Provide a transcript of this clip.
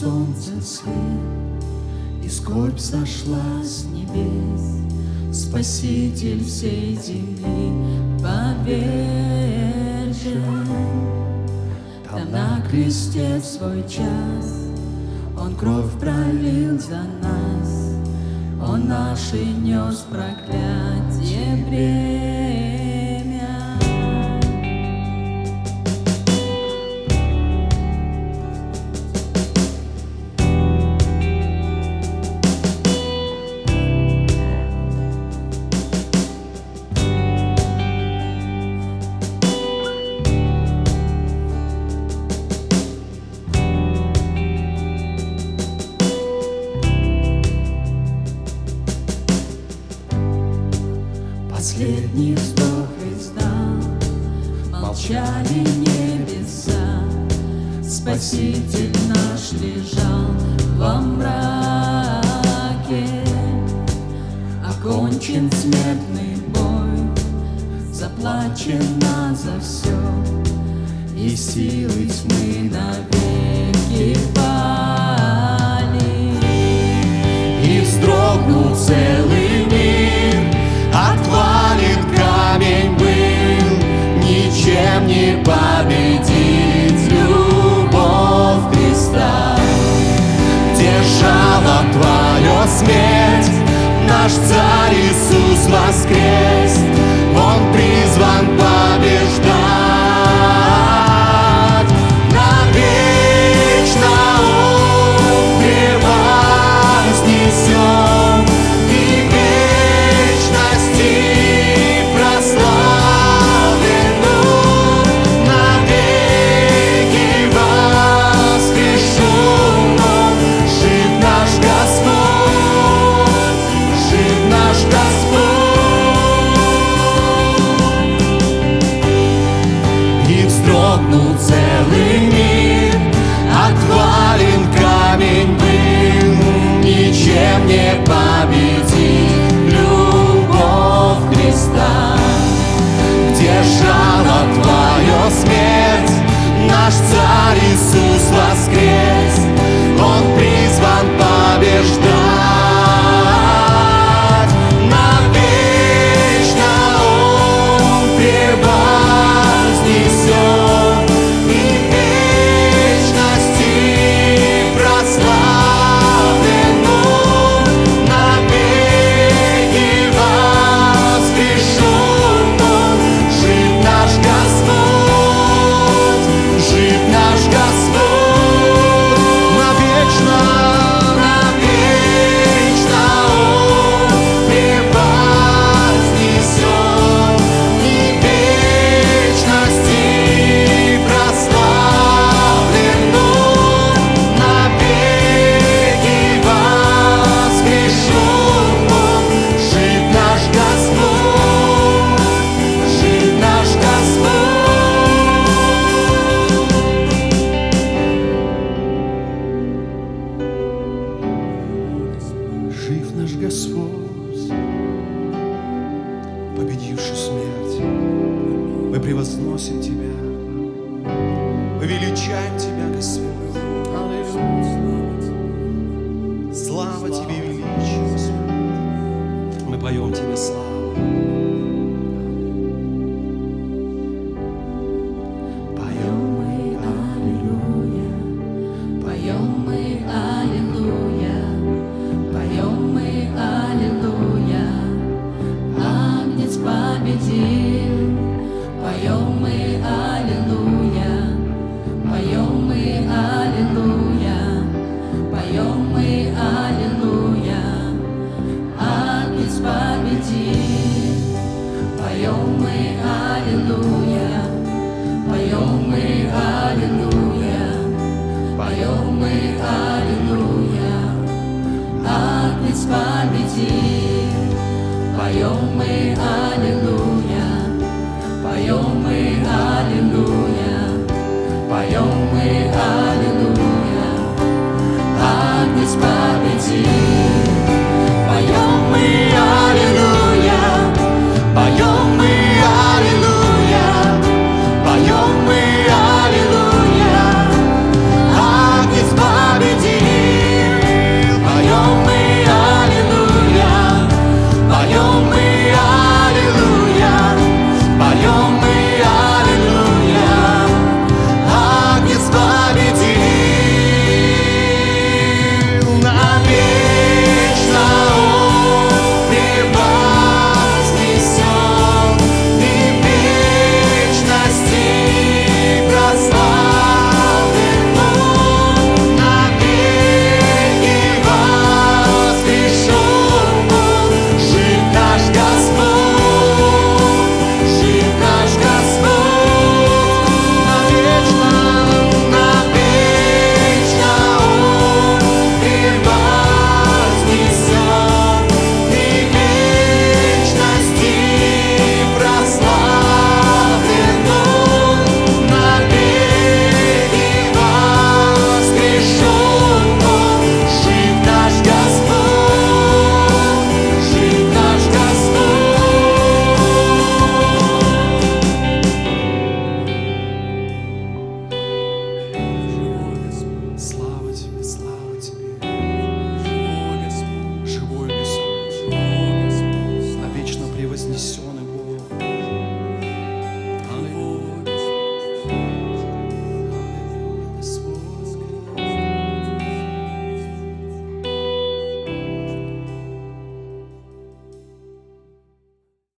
Зажегся свет, и скорбь сошла с небес, Спаситель всей земли повержен. Там на кресте свой час Он кровь пролил за нас, Он наши нес проклятие бремя. Последний вздох издал, молчали небеса, Спаситель наш лежал во мраке. Окончен смертный бой, заплачено за все, И силы тьмы навеки пали. И вздрогнул целый Держала твою смерть, Наш царь Иисус воскрес, Он призван побеждать. Вздрогнул целый мир, Отвален камень был, Ничем не победить любовь Христа. Где жала твою смерть, Наш царь Иисус Господь, победивший смерть. Мы превозносим Тебя, somewhere.